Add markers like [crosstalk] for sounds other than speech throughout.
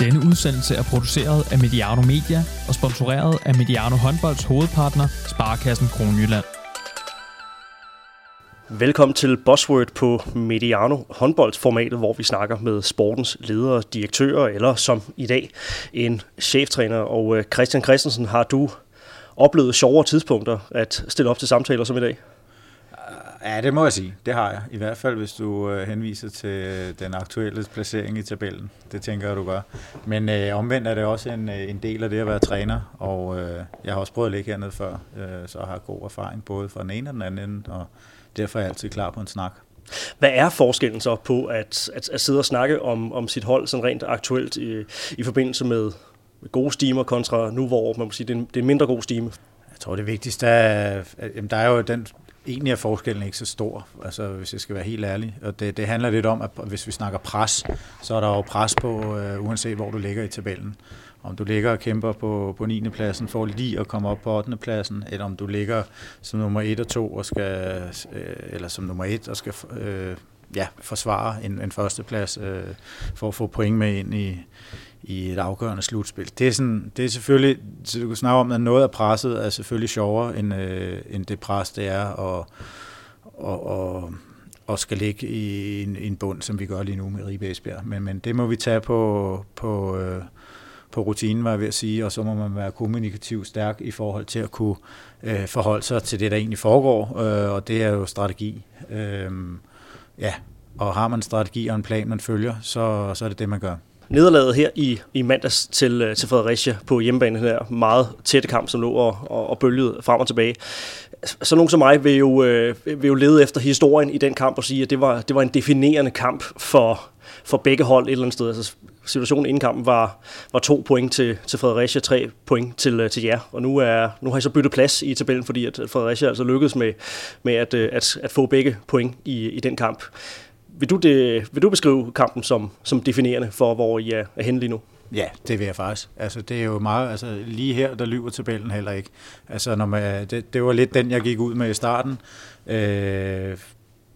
Denne udsendelse er produceret af Mediano Media og sponsoreret af Mediano Håndbolds hovedpartner, Sparkassen Kronjylland. Velkommen til Buzzword på Mediano håndboldsformatet, hvor vi snakker med sportens ledere, direktører eller som i dag en cheftræner. Og øh, Christian Christensen, har du oplevet sjovere tidspunkter at stille op til samtaler som i dag? Ja, det må jeg sige. Det har jeg. I hvert fald, hvis du øh, henviser til den aktuelle placering i tabellen. Det tænker jeg, du gør. Men øh, omvendt er det også en, øh, en del af det at være træner, og øh, jeg har også prøvet at ligge hernede før, øh, så jeg har god erfaring både fra den ene og den anden, og derfor er jeg altid klar på en snak. Hvad er forskellen så på at, at, at sidde og snakke om, om sit hold sådan rent aktuelt i, i forbindelse med gode stimer kontra nu, hvor man må sige, det er en, det er en mindre god stime? Jeg tror, det vigtigste er, at der er jo den egentlig er forskellen ikke så stor, altså hvis jeg skal være helt ærlig. Og det, det handler lidt om, at hvis vi snakker pres, så er der jo pres på, øh, uanset hvor du ligger i tabellen. Om du ligger og kæmper på, på 9. pladsen for lige at komme op på 8. pladsen, eller om du ligger som nummer 1 og 2 og skal, øh, eller som nummer 1 og skal øh, ja, forsvare en, en førsteplads øh, for at få point med ind i, i et afgørende slutspil. Det er, sådan, det er selvfølgelig, så du kan snakke om, at noget af presset er selvfølgelig sjovere, end, øh, end det pres, det er, og, og, og, og skal ligge i en, en bund, som vi gør lige nu med Ribe Esbjerg. Men, men det må vi tage på, på, øh, på rutinen, var jeg ved at sige, og så må man være kommunikativt stærk i forhold til at kunne øh, forholde sig til det, der egentlig foregår, øh, og det er jo strategi. Øh, ja, og har man en strategi og en plan, man følger, så, så er det det, man gør nederlaget her i, i mandags til, øh, til Fredericia på hjemmebane, den her meget tætte kamp, som lå og, og, og bølgede frem og tilbage. Så nogen som mig vil jo, øh, vil jo lede efter historien i den kamp og sige, at det var, det var en definerende kamp for, for begge hold et eller andet sted. Altså, situationen inden kampen var, var to point til, til Fredericia, tre point til, øh, til jer. Og nu, er, nu har I så byttet plads i tabellen, fordi at Fredericia altså lykkedes med, med at, øh, at, at få begge point i, i den kamp. Vil du, det, vil du beskrive kampen som, som definerende for, hvor I er, er henne lige nu? Ja, det vil jeg faktisk. Altså, det er jo meget, altså, lige her, der lyver tabellen heller ikke. Altså, når man, øh, det, det var lidt den, jeg gik ud med i starten. Øh,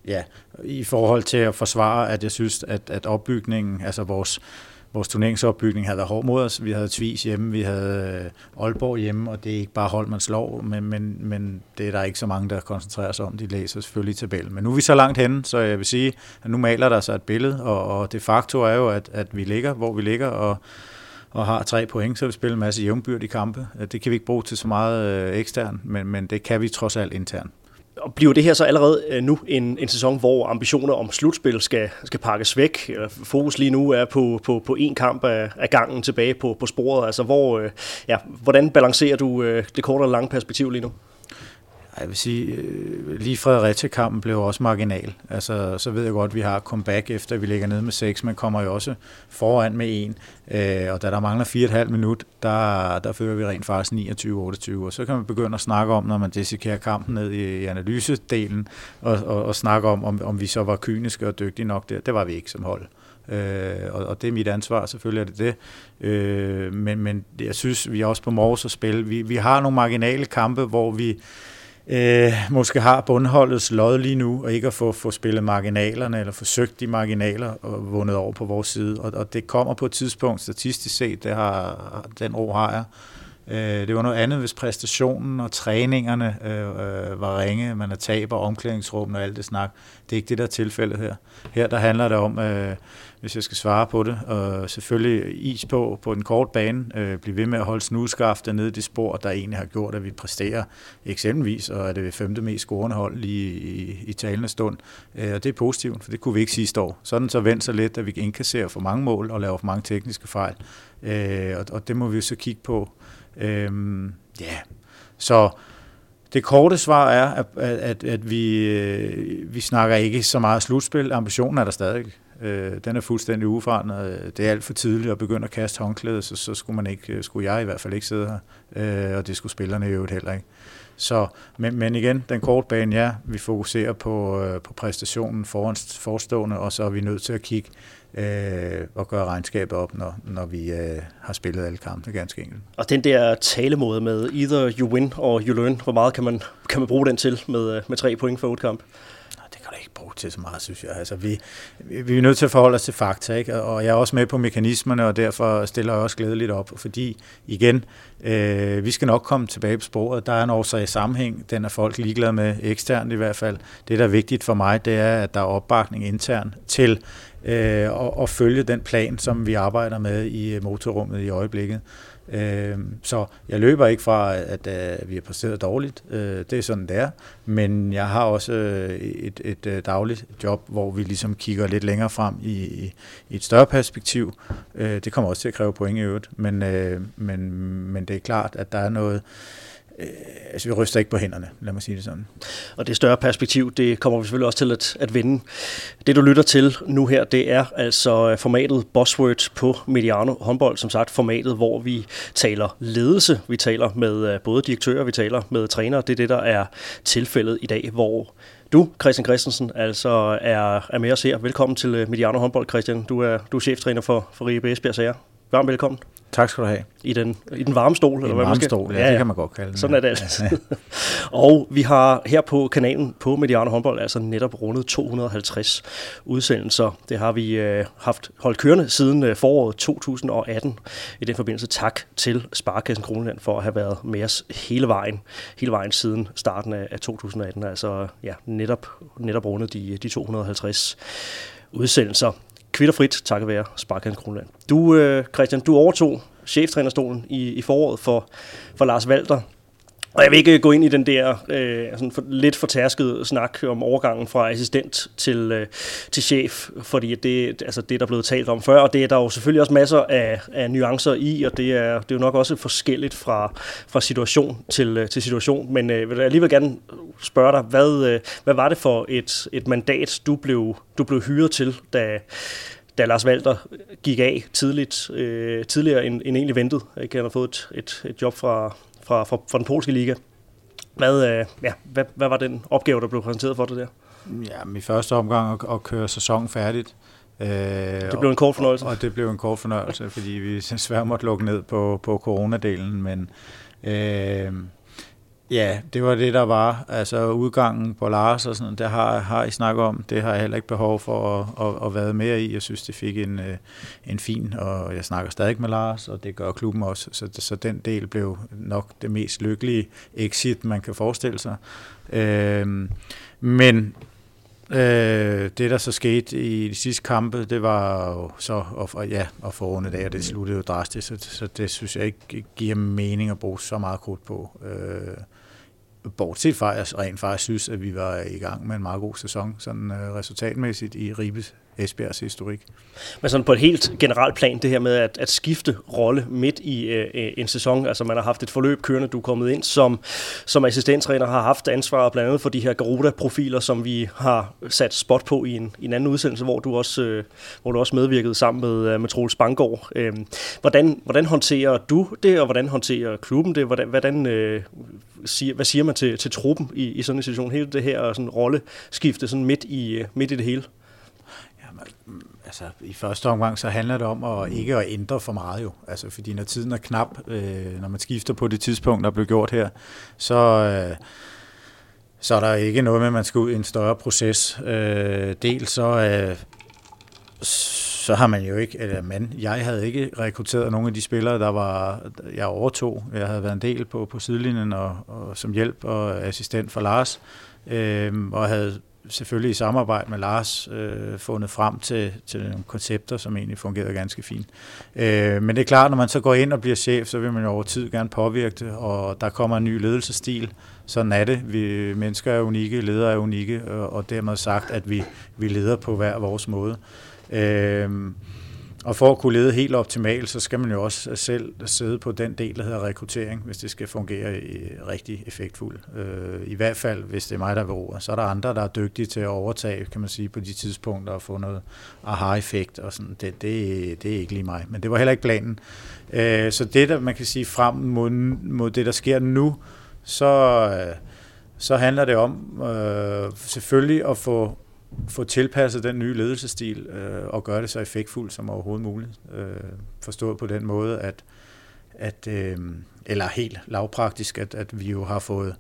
ja, i forhold til at forsvare, at jeg synes, at, at opbygningen, altså vores, vores turneringsopbygning havde været hård mod os. Vi havde Tvis hjemme, vi havde øh, Aalborg hjemme, og det er ikke bare hold, man slår, men, men, men det er der ikke så mange, der koncentrerer sig om. De læser selvfølgelig tabellen. Men nu er vi så langt henne, så jeg vil sige, at nu maler der sig et billede, og, og det facto er jo, at, at vi ligger, hvor vi ligger, og og har tre point, så vi spiller en masse jævnbyrdige i kampe. Det kan vi ikke bruge til så meget øh, ekstern, men, men det kan vi trods alt internt. Og bliver det her så allerede øh, nu en, en sæson, hvor ambitioner om slutspil skal, skal pakkes væk? Øh, fokus lige nu er på, på, på én kamp af, af gangen tilbage på, på sporet. Altså, hvor, øh, ja, hvordan balancerer du det korte og lange perspektiv lige nu? Jeg vil sige, øh, lige Fredericia-kampen blev også marginal. Altså, så ved jeg godt, at vi har comeback efter, vi ligger nede med 6, men kommer jo også foran med en. Øh, og da der mangler 4,5 minut, der, der fører vi rent faktisk 29-28. Og så kan man begynde at snakke om, når man dissekerer kampen ned i, i analysedelen, og, og, og snakke om, om, om vi så var kyniske og dygtige nok der. Det var vi ikke som hold. Øh, og, og det er mit ansvar, selvfølgelig er det det. Øh, men, men jeg synes, vi er også på Mors at spille. Vi, vi har nogle marginale kampe, hvor vi øh, måske har bundholdets lod lige nu, og ikke at få, få spillet marginalerne, eller forsøgt de marginaler og vundet over på vores side. Og, og det kommer på et tidspunkt, statistisk set, det har, den ro har jeg. Øh, det var noget andet, hvis præstationen og træningerne øh, øh var ringe, man er taber omklædningsrummet og alt det snak. Det er ikke det, der er tilfældet her. Her der handler det om, øh, hvis jeg skal svare på det, og selvfølgelig is på på den korte bane, øh, blive ved med at holde snudskaftet nede i det spor, der egentlig har gjort, at vi præsterer eksempelvis, og er det femte mest scorende hold i, i, i talende stund. Øh, og det er positivt, for det kunne vi ikke sidste år. Sådan så vendt sig lidt, at vi indkasserer for mange mål og laver for mange tekniske fejl. Øh, og, og det må vi så kigge på Øhm, ja, så det korte svar er, at, at, at vi, øh, vi snakker ikke så meget slutspil. Ambitionen er der stadig. Øh, den er fuldstændig uforandret. Det er alt for tidligt at begynde at kaste håndklædet, så, så skulle, man ikke, skulle jeg i hvert fald ikke sidde her, øh, og det skulle spillerne i øvrigt heller ikke. Så, men, men igen, den korte bane, ja, vi fokuserer på, øh, på præstationen foran forestående, og så er vi nødt til at kigge øh, og gøre regnskabet op, når, når vi øh, har spillet alle kampe, ganske enkelt. Og den der talemåde med either you win or you learn, hvor meget kan man, kan man bruge den til med, øh, med tre point for otte kamp? Brugt til så meget, synes jeg. Altså, vi, vi er nødt til at forholde os til fakta, ikke? og jeg er også med på mekanismerne, og derfor stiller jeg også glædeligt op, fordi igen, øh, vi skal nok komme tilbage på sporet. Der er en årsag i sammenhæng, den er folk ligeglade med, eksternt i hvert fald. Det, der er vigtigt for mig, det er, at der er opbakning internt til øh, at, at følge den plan, som vi arbejder med i motorrummet i øjeblikket. Øh, så jeg løber ikke fra, at, øh, at vi har præsteret dårligt. Øh, det er sådan, det er. Men jeg har også øh, et, et, øh, dagligt job, hvor vi ligesom kigger lidt længere frem i, i et større perspektiv. Øh, det kommer også til at kræve point i øvrigt, men, øh, men, men det er klart, at der er noget øh, Øh, altså vi ryster ikke på hænderne, lad mig sige det sådan. Og det større perspektiv, det kommer vi selvfølgelig også til at, at vinde. Det du lytter til nu her, det er altså øh, formatet Bossword på Mediano håndbold, som sagt formatet, hvor vi taler ledelse, vi taler med øh, både direktører, vi taler med trænere, det er det, der er tilfældet i dag, hvor du, Christian Christensen, altså er, er med os her. Velkommen til Mediano håndbold, Christian. Du er, du er cheftræner for, for Ribe Esbjerg Sager. Varmt velkommen. Tak skal du have. I den, i den varme stol, eller hvad man skal? stol, ja, ja, det kan man godt kalde det. Sådan er det altså. [laughs] og vi har her på kanalen på Mediano Håndbold altså netop rundet 250 udsendelser. Det har vi øh, haft holdt kørende siden øh, foråret 2018. I den forbindelse tak til Sparkassen Kroneland for at have været med os hele vejen, hele vejen siden starten af, af 2018. Altså ja, netop, netop rundet de, de 250 udsendelser kvitterfrit takket være Sparkassen Kronland. Du, øh, Christian, du overtog cheftrænerstolen i, i foråret for, for Lars Valter. Og jeg vil ikke øh, gå ind i den der øh, sådan for, lidt fortærskede snak om overgangen fra assistent til, øh, til chef, fordi det, altså det er der blevet talt om før, og det er der jo selvfølgelig også masser af, af nuancer i, og det er, det er jo nok også forskelligt fra, fra situation til, øh, til situation. Men øh, vil jeg alligevel gerne spørge dig, hvad, øh, hvad var det for et, et mandat, du blev, du blev hyret til, da, da Lars Valter gik af tidligt, øh, tidligere end, end egentlig ventet. Ikke? Han har fået et, et, et job fra, fra, fra, fra den polske liga. Hvad, øh, ja, hvad, hvad var den opgave, der blev præsenteret for dig der? Ja, min første omgang at, at køre sæsonen færdigt. Øh, det blev en kort fornøjelse. Og, og det blev en kort fornøjelse, fordi vi [laughs] desværre måtte lukke ned på, på coronadelen, men øh, Ja, det var det, der var. Altså udgangen på Lars og sådan det har, har I snakket om. Det har jeg heller ikke behov for at, at, at være mere i. Jeg synes, det fik en, øh, en fin, og jeg snakker stadig med Lars, og det gør klubben også. Så, så den del blev nok det mest lykkelige exit, man kan forestille sig. Øh, men Øh, det, der så skete i de sidste kampe, det var jo så at, ja, at få rundet af, og det sluttede jo drastisk, så, så det synes jeg ikke giver mening at bruge så meget krudt på. Øh, bortset fra, at jeg rent faktisk synes, at vi var i gang med en meget god sæson, sådan øh, resultatmæssigt i Ribes Esbjergs historik. Men sådan på et helt generelt plan, det her med at, at skifte rolle midt i øh, øh, en sæson, altså man har haft et forløb kørende, du er kommet ind som, som assistenttræner, har haft ansvaret blandt andet for de her Garuda-profiler, som vi har sat spot på i en, i en anden udsendelse, hvor du også, øh, hvor du også medvirkede sammen med, øh, med Troels Banggaard. Øh, hvordan, hvordan håndterer du det, og hvordan håndterer klubben det? Hvordan, hvordan, øh, siger, hvad siger man til, til truppen i, i sådan en situation? Hele det her sådan rolleskifte sådan midt, i, øh, midt i det hele? Altså, i første omgang, så handler det om at ikke at ændre for meget jo. Altså, fordi når tiden er knap, øh, når man skifter på det tidspunkt, der blev gjort her, så, øh, så er der ikke noget med, at man skal ud i en større proces. Øh, dels så, øh, så har man jo ikke, eller man, jeg havde ikke rekrutteret nogle af de spillere, der var, jeg overtog. Jeg havde været en del på, på sidelinjen og, og som hjælp og assistent for Lars, øh, og havde selvfølgelig i samarbejde med Lars øh, fundet frem til, til nogle koncepter, som egentlig fungerede ganske fint. Øh, men det er klart, når man så går ind og bliver chef, så vil man jo over tid gerne påvirke det, og der kommer en ny ledelsesstil. Sådan er det. Vi mennesker er unikke, ledere er unikke, og, og dermed sagt, at vi, vi leder på hver vores måde. Øh, og for at kunne lede helt optimalt, så skal man jo også selv sidde på den del, der hedder rekruttering, hvis det skal fungere rigtig effektfuldt. Øh, I hvert fald, hvis det er mig, der vil roe. Så er der andre, der er dygtige til at overtage, kan man sige, på de tidspunkter og få noget aha-effekt. Og sådan. Det, det, det er ikke lige mig. Men det var heller ikke planen. Øh, så det, der man kan sige frem mod, mod det, der sker nu, så, øh, så handler det om øh, selvfølgelig at få få tilpasset den nye ledelsesstil øh, og gøre det så effektfuldt som overhovedet muligt. Øh, forstået på den måde, at, at øh, eller helt lavpraktisk, at, at vi jo har fået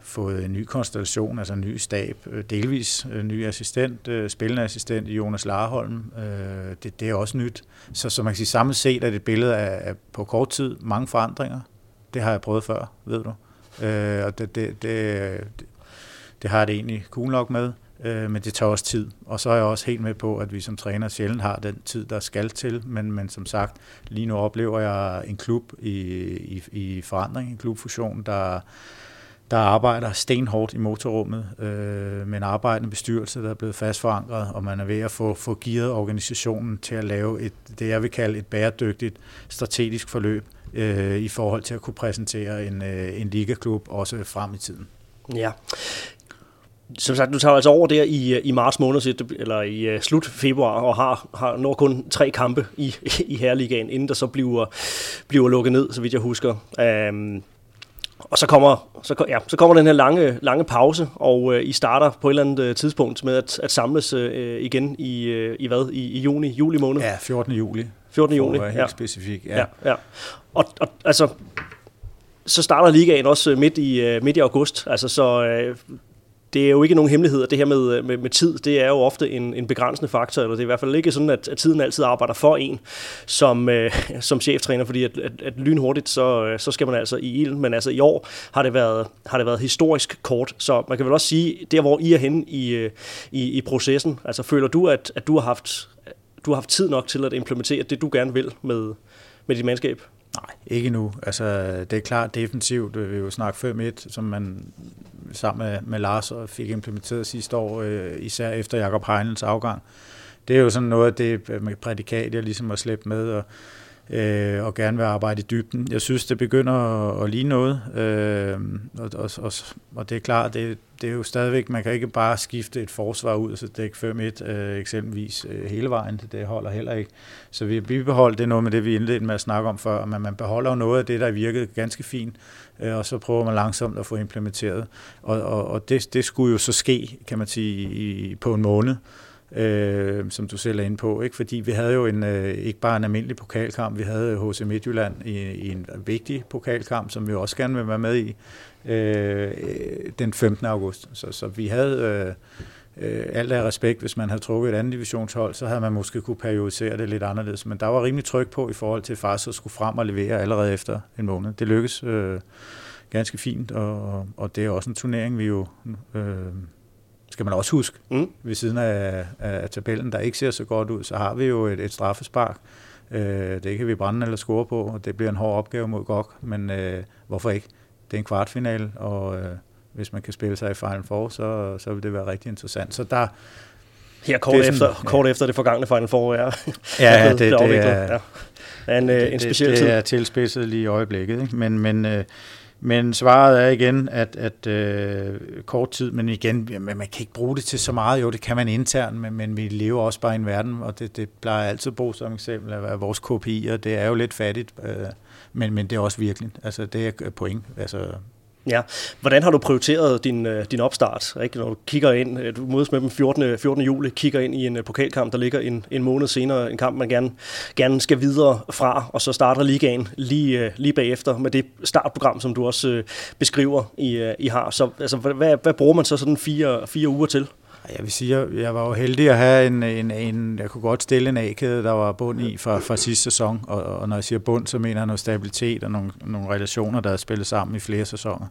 fået en ny konstellation, altså en ny stab, øh, delvis en ny assistent, øh, spillende assistent Jonas Larholm. Det, det er også nyt. Så, så man kan sige, samlet set er det et billede af, af på kort tid mange forandringer. Det har jeg prøvet før, ved du. Og det, det, det, det har jeg det egentlig cool nok med, Øh, men det tager også tid. Og så er jeg også helt med på, at vi som træner sjældent har den tid, der skal til, men, men som sagt, lige nu oplever jeg en klub i, i, i forandring, en klubfusion, der der arbejder stenhårdt i motorrummet øh, med en arbejdende bestyrelse, der er blevet fast forankret, og man er ved at få, få gearet organisationen til at lave et, det, jeg vil kalde et bæredygtigt strategisk forløb øh, i forhold til at kunne præsentere en, øh, en ligaklub også frem i tiden. Ja. Som sagt, du tager altså over der i, i marts måned, eller i uh, slut februar, og har, har når kun tre kampe i, [laughs] i Herligaen, inden der så bliver, bliver lukket ned, så vidt jeg husker. Um, og så kommer, så, ja, så kommer den her lange, lange pause, og øh, I starter på et eller andet øh, tidspunkt med at, at samles øh, igen i, øh, i hvad? I, i juni, juli måned? Ja, 14. juli. 14. juli, helt ja. specifik, ja. ja, ja. Og, og altså, så starter ligaen også øh, midt i, øh, midt i august, altså så øh, det er jo ikke nogen hemmelighed, at det her med, med, med tid, det er jo ofte en, en begrænsende faktor, eller det er i hvert fald ikke sådan, at, at tiden altid arbejder for en som, øh, som cheftræner, fordi at, at, at lynhurtigt, så, øh, så skal man altså i ilden, men altså i år har det været, har det været historisk kort, så man kan vel også sige, der hvor I er henne i, øh, i, i processen, altså føler du, at, at du har haft du har haft tid nok til at implementere det, du gerne vil med, med dit mandskab? Nej, ikke nu. Altså, det er klart defensivt. Øh, vi vil jo snakke 5-1, som man sammen med, med Lars fik implementeret sidste år, øh, især efter Jakob Heinens afgang. Det er jo sådan noget af det øh, med prædikat, jeg ligesom har slæbt med, og, øh, og gerne vil arbejde i dybden. Jeg synes, det begynder at, at ligne noget, øh, og, og, og, og det er klart, det, det er jo stadigvæk, man kan ikke bare skifte et forsvar ud, så dække 5-1 øh, eksempelvis øh, hele vejen, det holder heller ikke. Så vi, vi beholder det noget med det, vi indledte med at snakke om før, men man beholder jo noget af det, der virkede ganske fint, øh, og så prøver man langsomt at få implementeret. Og, og, og det, det skulle jo så ske, kan man sige, i, på en måned øh, som du selv er inde på. Ikke? Fordi vi havde jo en, øh, ikke bare en almindelig pokalkamp, vi havde HC Midtjylland i, i en vigtig pokalkamp, som vi også gerne vil være med i øh, den 15. august. Så, så vi havde øh, øh, alt af respekt, hvis man havde trukket et andet divisionshold, så havde man måske kunne periodisere det lidt anderledes. Men der var rimelig tryk på i forhold til faktisk at skulle frem og levere allerede efter en måned. Det lykkedes øh, ganske fint, og, og det er også en turnering, vi jo øh, skal man også huske, mm. ved siden af, af tabellen, der ikke ser så godt ud, så har vi jo et, et straffespark. Øh, det kan vi brænde eller score på, og det bliver en hård opgave mod GOG, men øh, hvorfor ikke? Det er en kvartfinal, og øh, hvis man kan spille sig i Final Four, så, så vil det være rigtig interessant. Så der, her kort, sådan, efter, ja. kort efter det forgangne Final Four er, ja, [laughs] [laughs] er det, det, det, er, ja. en, øh, en speciel det, det, tid. Det er tilspidset lige i øjeblikket, ikke? men, men øh, men svaret er igen, at, at øh, kort tid, men igen, man, man kan ikke bruge det til så meget. Jo, det kan man internt, men, men vi lever også bare i en verden, og det, det plejer altid at bruge som eksempel at være vores KPI'er. Det er jo lidt fattigt, øh, men, men det er også virkelig. Altså, det er point. Altså, Ja. Hvordan har du prioriteret din, øh, din opstart? Ikke? Når du kigger ind, øh, du mødes med dem 14. 14. juli, kigger ind i en øh, pokalkamp, der ligger en, en måned senere, en kamp, man gerne, gerne skal videre fra, og så starter ligaen lige, lige bagefter med det startprogram, som du også beskriver, I, I har. Så altså, hvad, hvad bruger man så sådan fire, fire uger til? Jeg vil sige, jeg, jeg var jo heldig at have en, en, en jeg kunne godt stille en A-kæde, der var bund i fra, fra sidste sæson, og, og når jeg siger bund, så mener jeg noget stabilitet og nogle, nogle relationer, der er spillet sammen i flere sæsoner.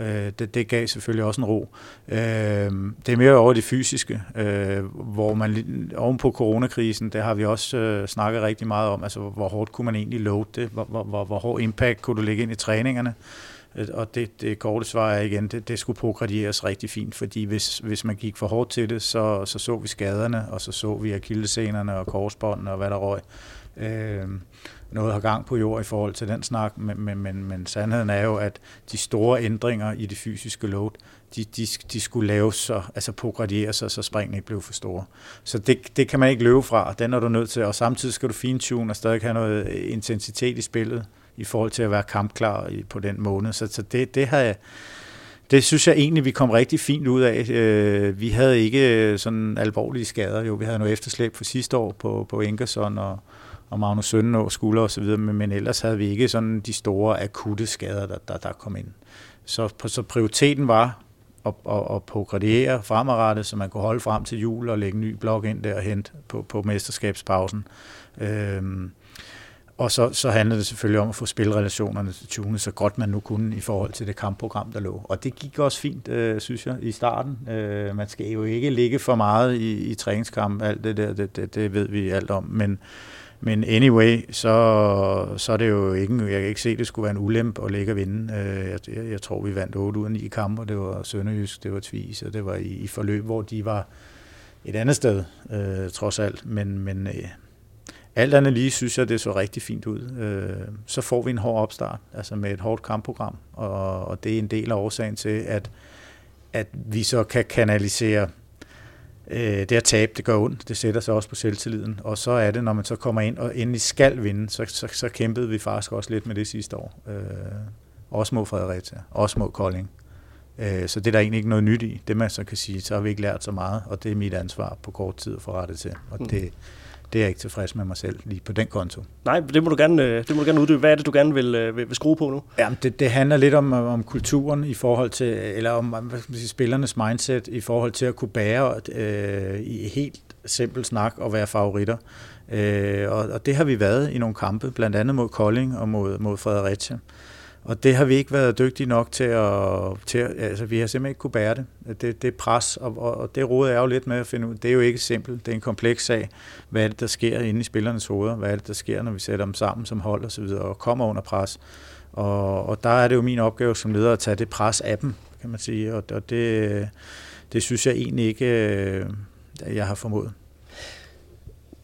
Øh, det, det gav selvfølgelig også en ro. Øh, det er mere over det fysiske, øh, hvor man oven på coronakrisen, det har vi også øh, snakket rigtig meget om, altså hvor hårdt kunne man egentlig load det, hvor, hvor, hvor, hvor hård impact kunne du lægge ind i træningerne, Øh, Øh, og det, det korte svar er igen, det, det skulle progredieres rigtig fint, fordi hvis, hvis man gik for hårdt til det, så så, så vi skaderne, og så så vi akillescenerne og korsbåndene og hvad der røg. Øh, noget har gang på jord i forhold til den snak, men, men, men, men sandheden er jo, at de store ændringer i det fysiske load, de, de, de skulle laves så, altså progradieres, så, så springene ikke blev for store. Så det, det kan man ikke løbe fra, den er du nødt til, og samtidig skal du fintune og stadig have noget intensitet i spillet, i forhold til at være kampklar på den måned. Så, så det, det har jeg, det synes jeg egentlig, vi kom rigtig fint ud af. Øh, vi havde ikke øh, sådan alvorlige skader. Jo, vi havde noget efterslæb for sidste år på, på Ingerson og, og Magnus Søndenå skulder osv., men, men ellers havde vi ikke sådan de store akutte skader, der, der, der kom ind. Så, så prioriteten var at, at, at progrediere fremadrettet, så man kunne holde frem til jul og lægge en ny blok ind der og hente på, på mesterskabspausen. Øhm, og så, så handlede det selvfølgelig om at få spilrelationerne til så godt man nu kunne i forhold til det kampprogram, der lå. Og det gik også fint, øh, synes jeg, i starten. Øh, man skal jo ikke ligge for meget i, i træningskamp, alt det der, det, det, det ved vi alt om. Men, men anyway, så, så er det jo ikke, jeg kan ikke se, at det skulle være en ulempe at ligge og vinde. Øh, jeg, jeg tror, vi vandt 8 ud af 9 kampe, det var Sønderjysk, det var Tvis, og det var i, i forløb, hvor de var et andet sted, øh, trods alt. Men, men øh, alt andet lige synes jeg, det så rigtig fint ud. Øh, så får vi en hård opstart, altså med et hårdt kampprogram, og, og det er en del af årsagen til, at, at vi så kan kanalisere øh, det at tabe, det gør ondt, det sætter sig også på selvtilliden, og så er det, når man så kommer ind og endelig skal vinde, så, så, så kæmpede vi faktisk også lidt med det sidste år. Øh, også mod Fredericia, også mod Kolding. Øh, så det er der egentlig ikke noget nyt i. Det man så kan sige, så har vi ikke lært så meget, og det er mit ansvar på kort tid at få rettet til. Og mm. Det, er jeg ikke tilfreds med mig selv lige på den konto. Nej, det må du gerne, øh, det må du gerne uddybe. Hvad er det, du gerne vil, øh, vil, vil skrue på nu? Jamen, det, det handler lidt om, om kulturen i forhold til, eller om hvad skal man sige, spillernes mindset i forhold til at kunne bære øh, i helt simpel snak og være favoritter. Øh, og, og det har vi været i nogle kampe, blandt andet mod Kolding og mod, mod Fredericia. Og det har vi ikke været dygtige nok til at, til altså vi har simpelthen ikke kunne bære det. Det, det pres, og, og det råder jeg jo lidt med at finde ud. Det er jo ikke simpelt, det er en kompleks sag. Hvad er det, der sker inde i spillernes hoveder? Hvad er det, der sker, når vi sætter dem sammen som hold og så videre, og kommer under pres? Og, og der er det jo min opgave som leder at tage det pres af dem, kan man sige. Og, og det, det synes jeg egentlig ikke, øh, jeg har formået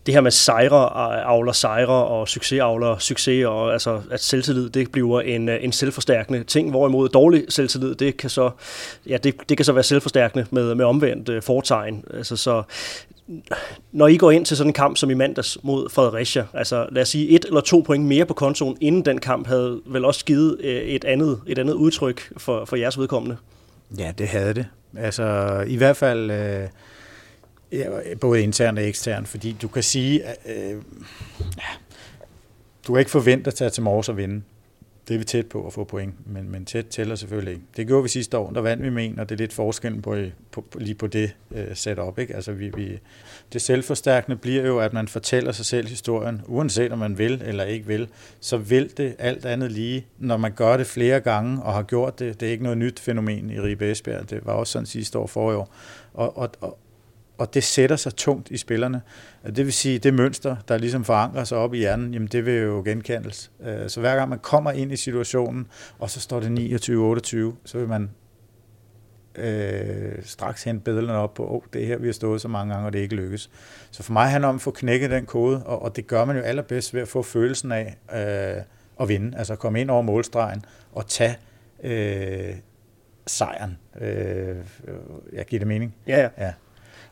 det her med sejre øh, avler sejre og succes avler succes, og altså at selvtillid det bliver en, øh, en selvforstærkende ting, hvorimod dårlig selvtillid, det kan så, ja, det, det kan så være selvforstærkende med, med omvendt øh, fortegn. Altså, så når I går ind til sådan en kamp som i mandags mod Fredericia, altså lad os sige et eller to point mere på kontoen inden den kamp, havde vel også givet øh, et andet, et andet udtryk for, for jeres vedkommende? Ja, det havde det. Altså i hvert fald... Øh Ja, både internt og eksternt, fordi du kan sige, at øh, ja, du kan ikke forvente at tage til Mors og vinde. Det er vi tæt på at få point, men, men tæt tæller selvfølgelig ikke. Det gjorde vi sidste år, der vandt vi med en, og det er lidt forskellen på, på, på, lige på det øh, setup. Ikke? Altså, vi, vi, det selvforstærkende bliver jo, at man fortæller sig selv historien, uanset om man vil eller ikke vil, så vil det alt andet lige, når man gør det flere gange og har gjort det. Det er ikke noget nyt fænomen i Ribe Esbjerg, det var også sådan sidste år for år. Og, og, og, og det sætter sig tungt i spillerne. Det vil sige, det mønster, der ligesom forankrer sig op i hjernen, jamen det vil jo genkendes. Øh, så hver gang man kommer ind i situationen, og så står det 29-28, så vil man øh, straks hente bedlerne op på, oh, det er her, vi har stået så mange gange, og det ikke lykkes. Så for mig handler det om at få knækket den kode, og, og det gør man jo allerbedst ved at få følelsen af øh, at vinde, altså komme ind over målstregen og tage øh, sejren. Øh, jeg giver det mening? Ja, ja. ja.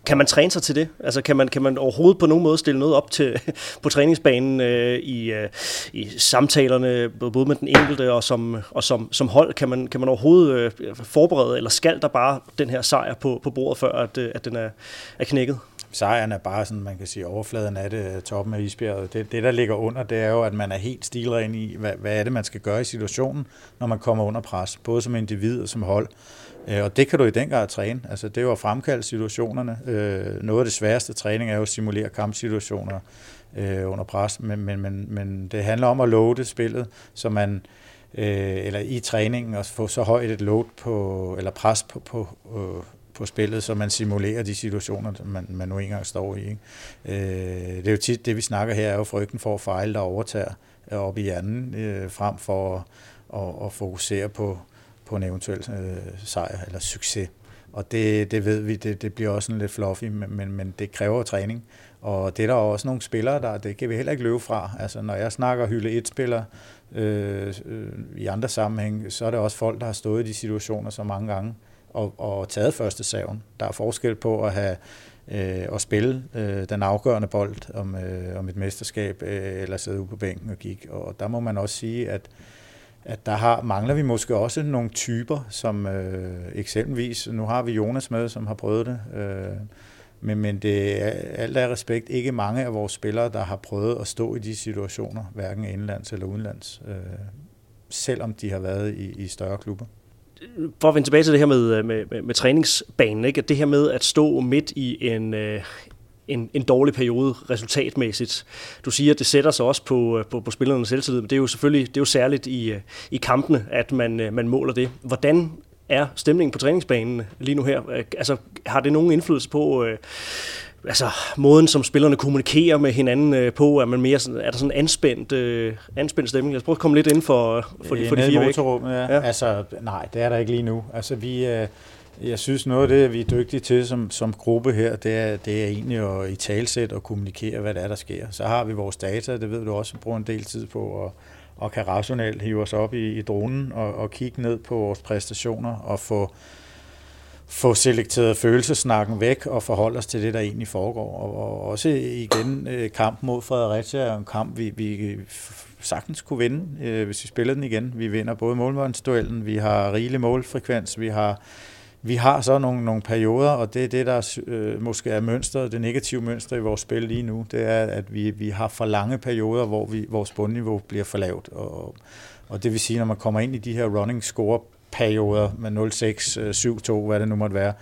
Kan man træne sig til det? Altså kan man, kan man overhovedet på nogen måde stille noget op til, [laughs] på træningsbanen øh, i, øh, i samtalerne, både med den enkelte og som, og som, som hold? Kan man, kan man overhovedet øh, forberede, eller skal der bare den her sejr på, på bordet, før at, øh, at den er, er knækket? Sejren er bare sådan, man kan sige, overfladen af det, øh, toppen af isbjerget. Det, det, der ligger under, det er jo, at man er helt stilren i, hvad, hvad er det, man skal gøre i situationen, når man kommer under pres, både som individ og som hold. Øh, og det kan du i den grad træne. Altså, det er jo at fremkalde situationerne. Øh, noget af det sværeste træning er jo at simulere kampsituationer øh, under pres, men, men, men, men det handler om at loade spillet, så man eller i træningen og få så højt et load på, eller pres på, på, på spillet, så man simulerer de situationer, man, man nu engang står i. Ikke? det er jo tit, det vi snakker her, er jo frygten for at fejle, der overtager op i hjernen, frem for at, at, at fokusere på, på en eventuel øh, sejr eller succes. Og det, det ved vi, det, det bliver også en lidt fluffy, men, men, men det kræver træning. Og det er der også nogle spillere, der det kan vi heller ikke løbe fra. Altså når jeg snakker hylde et spiller øh, øh, i andre sammenhæng, så er det også folk, der har stået i de situationer så mange gange og, og taget første saven. Der er forskel på at have øh, at spille øh, den afgørende bold om, øh, om et mesterskab, øh, eller sidde ude på bænken og kigge. Og der må man også sige, at at der har, mangler vi måske også nogle typer, som øh, eksempelvis, nu har vi Jonas med, som har prøvet det, øh, men, men det er alt af respekt ikke mange af vores spillere, der har prøvet at stå i de situationer, hverken indlands eller udenlands, øh, selvom de har været i, i større klubber. for at vende tilbage til det her med, øh, med, med, med træningsbanen, ikke? det her med at stå midt i en, øh, en, en dårlig periode resultatmæssigt. Du siger, at det sætter sig også på, på, på spillernes selvtillid, men det er jo selvfølgelig det er jo særligt i, i kampene, at man, man måler det. Hvordan er stemningen på træningsbanen lige nu her? Altså, har det nogen indflydelse på, øh, altså, måden, som spillerne kommunikerer med hinanden øh, på? Er, man mere sådan, er der sådan en anspændt, øh, anspændt stemning? Lad os prøve at komme lidt ind for, for, de, for de fire væk. Ja. ja. Altså, nej, det er der ikke lige nu. Altså, vi... Øh, jeg synes, noget af det, vi er dygtige til som, som gruppe her, det er, det er egentlig at i talsæt og kommunikere, hvad der er, der sker. Så har vi vores data, det ved du også, bruger en del tid på, og, og kan rationelt hive os op i, i dronen og, og kigge ned på vores præstationer og få, få selekteret følelsesnakken væk og forholde os til det, der egentlig foregår. Og, og også igen, øh, kamp kampen mod Fredericia er en kamp, vi, vi sagtens kunne vinde, øh, hvis vi spiller den igen. Vi vinder både målvandsduellen, vi har rigelig målfrekvens, vi har vi har så nogle, nogle perioder, og det er det, der øh, måske er mønstret, det negative mønster i vores spil lige nu, det er, at vi, vi har for lange perioder, hvor vi, vores bundniveau bliver for lavt. Og, og det vil sige, når man kommer ind i de her running score perioder med 0-6, 7-2, hvad det nu måtte være,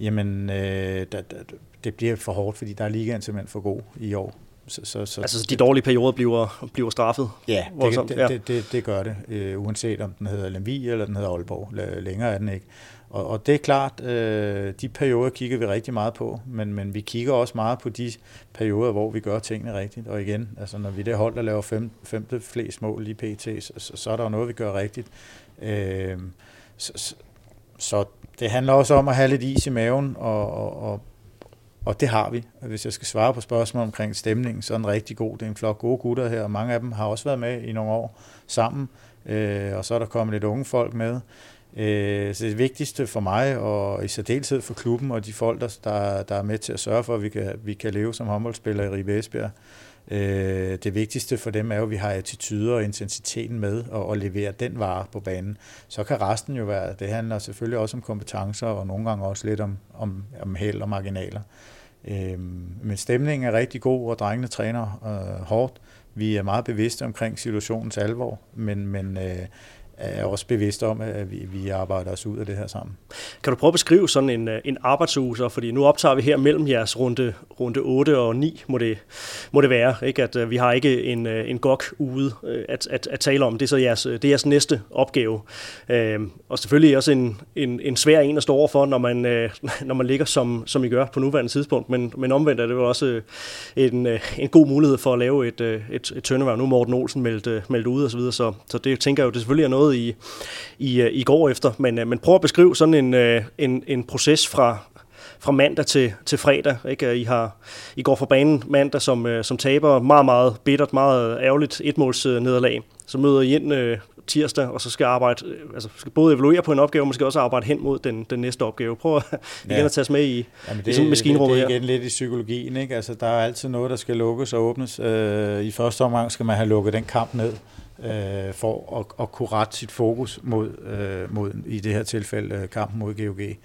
jamen øh, da, da, det bliver for hårdt, fordi der er ligaen simpelthen for god i år. Så, så, så altså de dårlige perioder bliver, bliver straffet? Ja, det, det, det, det, det gør det, øh, uanset om den hedder Lemvi eller den hedder Aalborg. Længere er den ikke. Og, og det er klart, øh, de perioder kigger vi rigtig meget på, men, men vi kigger også meget på de perioder, hvor vi gør tingene rigtigt. Og igen, altså når vi det hold, der laver fem, femte flest mål i PT, så, så er der jo noget, vi gør rigtigt. Øh, så, så, så det handler også om at have lidt is i maven, og, og, og, og det har vi. Hvis jeg skal svare på spørgsmål omkring stemningen, så er den rigtig god. Det er en flok gode gutter her, og mange af dem har også været med i nogle år sammen. Øh, og så er der kommet lidt unge folk med. Øh, så det vigtigste for mig, og i særdeleshed for klubben og de folk, der, der er med til at sørge for, at vi kan, vi kan leve som håndboldspillere i Ribe Esbjerg, øh, det vigtigste for dem er jo, at vi har attityder og intensiteten med og, og levere den vare på banen. Så kan resten jo være, det handler selvfølgelig også om kompetencer og nogle gange også lidt om, om, om held og marginaler. Øh, men stemningen er rigtig god, og drengene træner øh, hårdt. Vi er meget bevidste omkring situationens alvor, men, men øh, er også bevidst om, at vi, vi arbejder os ud af det her sammen. Kan du prøve at beskrive sådan en, øh, en arbejdsuge, så? fordi nu optager vi her mellem jeres runde, runde 8 og 9, må det, må det være, ikke? at uh, vi har ikke en, uh, en gok ude uh, at, at, at tale om. Det er så jeres, det er jeres næste opgave. Uh, og selvfølgelig også en, en, en svær en at stå overfor, når man, uh, [laughs] når man ligger, som, som I gør på nuværende tidspunkt, men, men omvendt er det jo også en, en god mulighed for at lave et, et, et turnaround. Nu er Morten Olsen meldt, meldt ud og så videre, så, så det tænker jeg jo, det selvfølgelig er noget, noget, I, I, I går efter. Men, men prøv at beskrive sådan en, en, en proces fra, fra mandag til, til fredag. Ikke? I, har, I går fra banen mandag som, som taber, meget, meget bittert, meget ærgerligt etmåls nederlag. Så møder I ind øh, tirsdag, og så skal arbejde, altså skal både evaluere på en opgave, men skal også arbejde hen mod den, den næste opgave. Prøv at, igen ja. at tage os med i, Jamen det, i sådan maskinrummet her. Det er igen lidt i psykologien, ikke? Altså, der er altid noget, der skal lukkes og åbnes. Øh, I første omgang skal man have lukket den kamp ned øh, for at, at kunne rette sit fokus mod, øh, mod i det her tilfælde, øh, kampen mod GOG.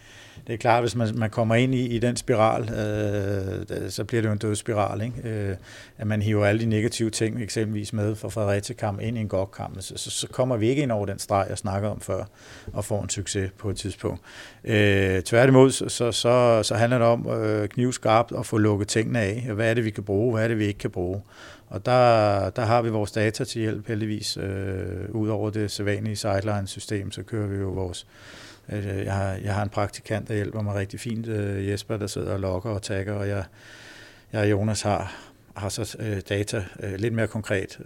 Det er klart, hvis man, man kommer ind i, i den spiral, øh, så bliver det jo en død spiral, ikke? Øh, at man hiver alle de negative ting, eksempelvis med for Fredericia-kamp, ind i en godt kamp, så, så, så kommer vi ikke ind over den streg, jeg snakker om før, og får en succes på et tidspunkt. Øh, tværtimod, så, så, så, så handler det om øh, knivskarpt at få lukket tingene af. Hvad er det, vi kan bruge? Hvad er det, vi ikke kan bruge? Og der, der har vi vores data til hjælp heldigvis. Øh, Udover det sædvanlige sideline-system, så kører vi jo vores... Øh, jeg, har, jeg har en praktikant, der hjælper mig rigtig fint, øh, Jesper, der sidder og logger og tagger, og jeg, jeg og Jonas har, har så øh, data lidt mere konkret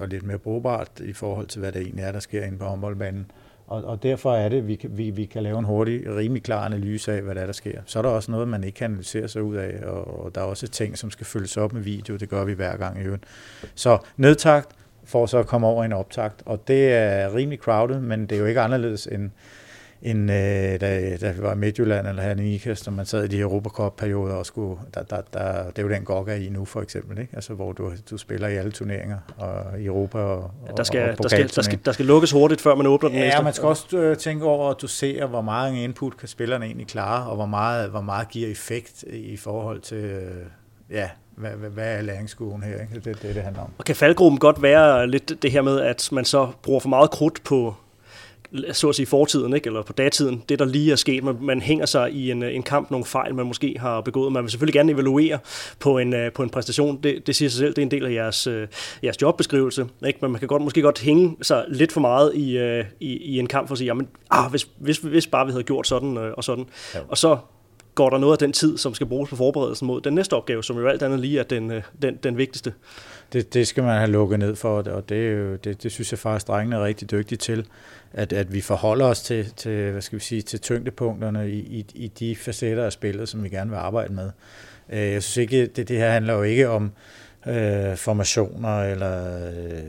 og lidt mere brugbart i forhold til, hvad det egentlig er, der sker inde på håndboldbanen. Og, og derfor er det, at vi, vi, vi kan lave en hurtig, rimelig klar analyse af, hvad der er, der sker. Så er der også noget, man ikke kan analysere sig ud af, og, og der er også ting, som skal følges op med video. Det gør vi hver gang i øvrigt. Så nedtagt for så at komme over en optakt, og det er rimelig crowded, men det er jo ikke anderledes end, end øh, da, da vi var i Midtjylland eller her i Ikast, når man sad i de Europacup-perioder og skulle, der, der, der, det er jo den Gokka i nu for eksempel, ikke? Altså, hvor du, du spiller i alle turneringer, og i Europa og, ja, der, skal, og der, skal, der, skal, der skal lukkes hurtigt, før man åbner den ja, næste. Ja, man skal også øh, tænke over, at du ser, hvor meget input kan spillerne egentlig klare, og hvor meget, hvor meget giver effekt i forhold til, øh, ja, hvad, hvad, hvad er læringsskolen her? Ikke? Det er det, det handler om. Og kan faldgruppen godt være lidt det her med, at man så bruger for meget krudt på så at sige, fortiden, ikke? eller på datiden, det der lige er sket. Man, man hænger sig i en, en kamp, nogle fejl, man måske har begået. Man vil selvfølgelig gerne evaluere på en, på en præstation. Det, det siger sig selv, det er en del af jeres, jeres jobbeskrivelse. Ikke? Men man kan godt, måske godt hænge sig lidt for meget i, i, i en kamp for at sige, jamen, ah, hvis, hvis, hvis bare vi havde gjort sådan og sådan. Ja. Og så går der noget af den tid, som skal bruges på forberedelsen mod den næste opgave, som jo alt andet lige er den, øh, den, den vigtigste. Det, det skal man have lukket ned for, og det, er jo, det, det synes jeg faktisk, drengene er rigtig dygtige til, at, at vi forholder os til, til, hvad skal vi sige, til tyngdepunkterne i, i, i de facetter af spillet, som vi gerne vil arbejde med. Øh, jeg synes ikke, det, det her handler jo ikke om, øh, Øh, formationer, eller øh,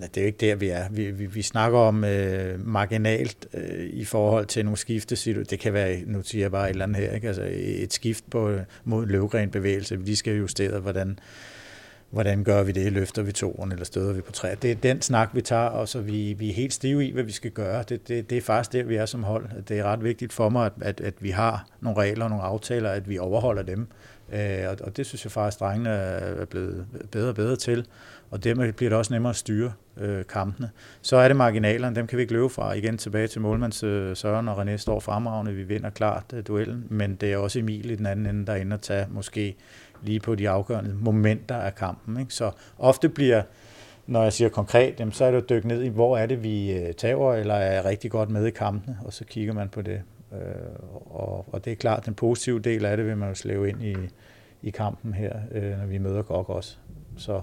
det er jo ikke der, vi er. Vi, vi, vi snakker om øh, marginalt øh, i forhold til nogle skifte. Det kan være, nu siger jeg bare et eller andet her, ikke? Altså et skift på, mod en løvgrenbevægelse. Vi skal justere, hvordan, hvordan gør vi det? Løfter vi toren, eller støder vi på træet? Det er den snak, vi tager, og så vi, vi er helt stive i, hvad vi skal gøre. Det, det, det er faktisk der, vi er som hold. Det er ret vigtigt for mig, at, at, at vi har nogle regler og nogle aftaler, at vi overholder dem. Øh, og, og det synes jeg faktisk, at drengene er blevet bedre og bedre til, og dermed bliver det også nemmere at styre øh, kampene. Så er det marginalerne, dem kan vi ikke løbe fra. Igen tilbage til målmands øh, Søren og René står fremragende, vi vinder klart øh, duellen, men det er også Emil i den anden ende, der er inde og tage måske lige på de afgørende momenter af kampen. Ikke? Så ofte bliver når jeg siger konkret, jamen, så er det at dykke ned i, hvor er det, vi øh, taber, eller er rigtig godt med i kampene, og så kigger man på det. Øh, og, og det er klart, den positive del af det vil man jo slæve ind i, i kampen her, øh, når vi møder GOG også. Så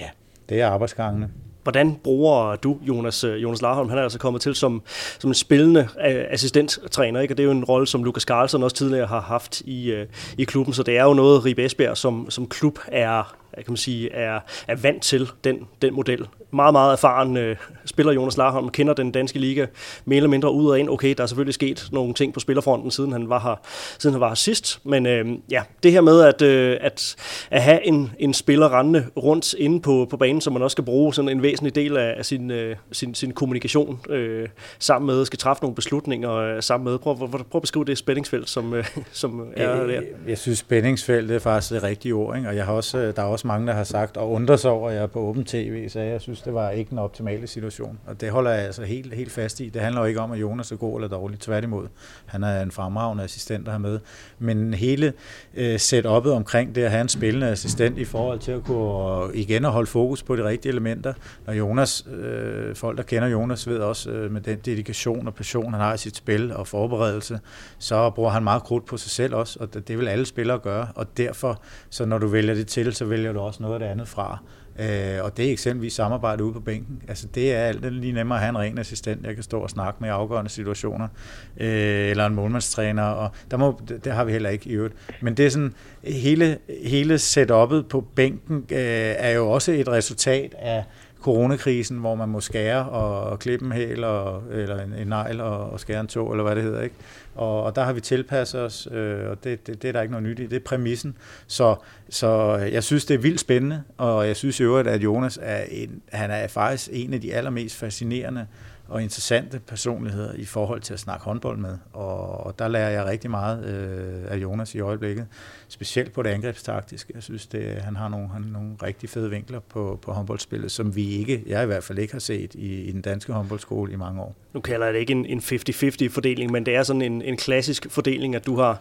ja, det er arbejdsgangene. Hvordan bruger du Jonas, øh, Jonas Larholm? Han er altså kommet til som, som en spillende øh, assistenttræner, ikke? og det er jo en rolle, som Lukas Carlsen også tidligere har haft i, øh, i klubben, så det er jo noget, Ribe Esbjerg som, som klub er, kan man sige, er, er vant til den, den model meget, meget erfaren øh, spiller Jonas Larholm, kender den danske liga mere eller mindre ud og ind. Okay, der er selvfølgelig sket nogle ting på spillerfronten, siden han var her, siden han var her sidst. Men øh, ja, det her med at, øh, at, at have en, en spiller rendende rundt inde på, på banen, som man også skal bruge sådan en væsentlig del af, af sin, øh, sin, sin kommunikation øh, sammen med, skal træffe nogle beslutninger øh, sammen med. Prøv, prøv, prøv at beskrive det spændingsfelt, som, øh, som er der. Jeg, jeg synes, spændingsfelt er faktisk det rigtige ord, ikke? og jeg har også, der er også mange, der har sagt og undrer sig over, at jeg er på åben tv, så jeg synes, det var ikke en optimale situation. Og det holder jeg altså helt, helt fast i. Det handler jo ikke om, at Jonas er god eller dårlig. Tværtimod. Han er en fremragende assistent, der har med. Men hele øh, setupet omkring det at have en spillende assistent i forhold til at kunne øh, igen at holde fokus på de rigtige elementer. Når Jonas, øh, folk der kender Jonas, ved også øh, med den dedikation og passion, han har i sit spil og forberedelse, så bruger han meget krudt på sig selv også, og det vil alle spillere gøre. Og derfor, så når du vælger det til, så vælger du også noget af det andet fra. Øh, og det er eksempelvis samarbejde ude på bænken. Altså det er alt lige nemmere at have en ren assistent, jeg kan stå og snakke med i afgørende situationer, øh, eller en målmandstræner, og der må, det, det har vi heller ikke i øvrigt. Men det er sådan, hele, hele setup'et på bænken øh, er jo også et resultat af coronakrisen, hvor man må skære og, og klippe en hæl, og, eller en, en negl og, og skære en tog, eller hvad det hedder. Ikke? Og, og der har vi tilpasset os, øh, og det, det, det er der ikke noget nyt i. Det er præmissen. Så, så jeg synes, det er vildt spændende, og jeg synes i øvrigt, at Jonas er, en, han er faktisk en af de allermest fascinerende og interessante personligheder i forhold til at snakke håndbold med. Og, og der lærer jeg rigtig meget øh, af Jonas i øjeblikket, specielt på det angrebstaktiske. Jeg synes, det, han har nogle, han, nogle rigtig fede vinkler på, på håndboldspillet, som vi ikke, jeg i hvert fald ikke har set i, i den danske håndboldskole i mange år. Nu kalder jeg det ikke en, en 50-50 fordeling, men det er sådan en, en klassisk fordeling, at du har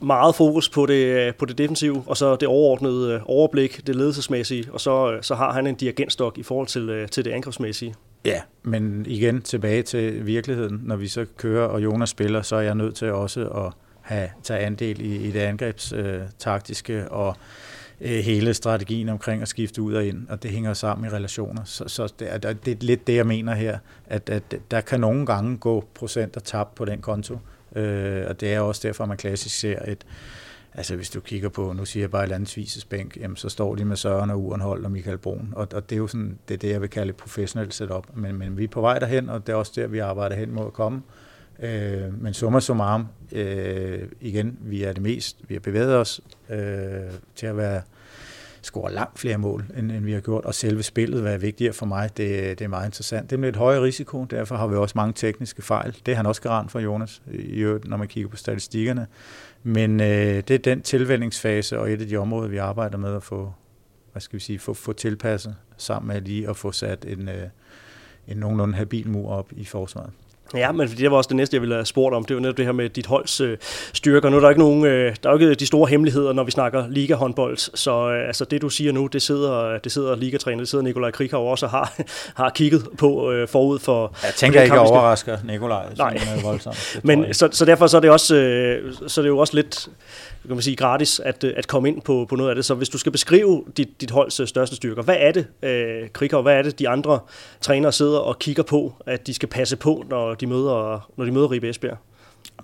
meget fokus på det, på det defensive, og så det overordnede øh, overblik, det ledelsesmæssige, og så, øh, så har han en dirigentstok i forhold til, øh, til det angrebsmæssige. Ja, men igen tilbage til virkeligheden. Når vi så kører, og Jonas spiller, så er jeg nødt til også at have tage andel i, i det angrebstaktiske øh, og øh, hele strategien omkring at skifte ud og ind, og det hænger sammen i relationer. Så, så det, er, det er lidt det, jeg mener her, at, at der kan nogle gange gå procent og tab på den konto, øh, og det er også derfor, man klassisk ser et, Altså hvis du kigger på, nu siger jeg bare landsvises bænk, jamen, så står de med Søren og Urenhold og Michael Brun, og, og det er jo sådan, det er det, jeg vil kalde et professionelt setup. Men, men vi er på vej derhen, og det er også der, vi arbejder hen mod at komme. Øh, men summa summarum, øh, igen, vi er det mest, vi har bevæget os øh, til at være score langt flere mål, end, end vi har gjort, og selve spillet, hvad er vigtigere for mig, det, det er meget interessant. Det er med et højere risiko, derfor har vi også mange tekniske fejl. Det er han også garant for, Jonas, i øvrigt, når man kigger på statistikkerne. Men øh, det er den tilvændingsfase og et af de områder, vi arbejder med at få, hvad skal vi sige, få, få tilpasset sammen med lige at få sat en, øh, en nogenlunde habil mur op i forsvaret. Ja, men det var også det næste, jeg ville have spurgt om. Det var netop det her med dit holds øh, styrker. Nu er der ikke nogen, øh, der er ikke de store hemmeligheder, når vi snakker liga-håndbold. Så øh, altså, det, du siger nu, det sidder, det sidder ligatræner, det sidder Nikolaj Krikau også har, [laughs] har kigget på øh, forud for... Jeg tænker ikke, at overrasker Nikolaj. Nej, voldsomt. [laughs] men så, så derfor så er det også, øh, så er det jo også lidt kan man sige, gratis at, øh, at komme ind på, på noget af det. Så hvis du skal beskrive dit, dit holds øh, største styrker, hvad er det, øh, Krikker, hvad er det, de andre trænere sidder og kigger på, at de skal passe på, når de møder, når de møder Ribe Esbjerg?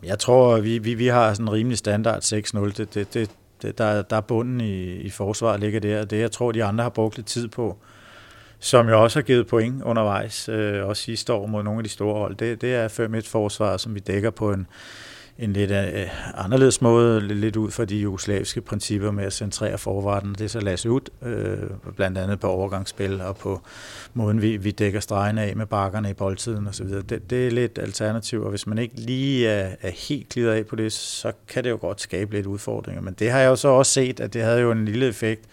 Jeg tror, vi, vi, vi har sådan en rimelig standard 6-0. Det, det, det, det, der, der er bunden i, i forsvaret ligger der. Det, jeg tror, de andre har brugt lidt tid på, som jo også har givet point undervejs, øh, også sidste år mod nogle af de store hold, det, det er 5-1-forsvar, som vi dækker på en, en lidt uh, anderledes måde, lidt, ud fra de jugoslaviske principper med at centrere forvarten. Det er så Lasse ud, øh, blandt andet på overgangsspil og på måden, vi, vi dækker stregene af med bakkerne i boldtiden osv. Det, det er lidt alternativ, og hvis man ikke lige er, er helt glider af på det, så kan det jo godt skabe lidt udfordringer. Men det har jeg jo så også set, at det havde jo en lille effekt,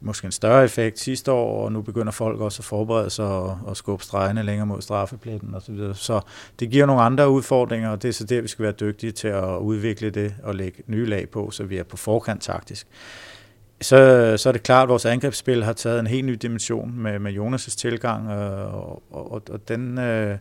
måske en større effekt sidste år, og nu begynder folk også at forberede sig og, og skubbe stregene længere mod straffepletten osv. Så, videre. så det giver nogle andre udfordringer, og det er så der, vi skal være dygtige til at udvikle det og lægge nye lag på, så vi er på forkant taktisk. Så, så er det klart, at vores angrebsspil har taget en helt ny dimension med, med Jonas' tilgang, og, og, og, og den... Øh,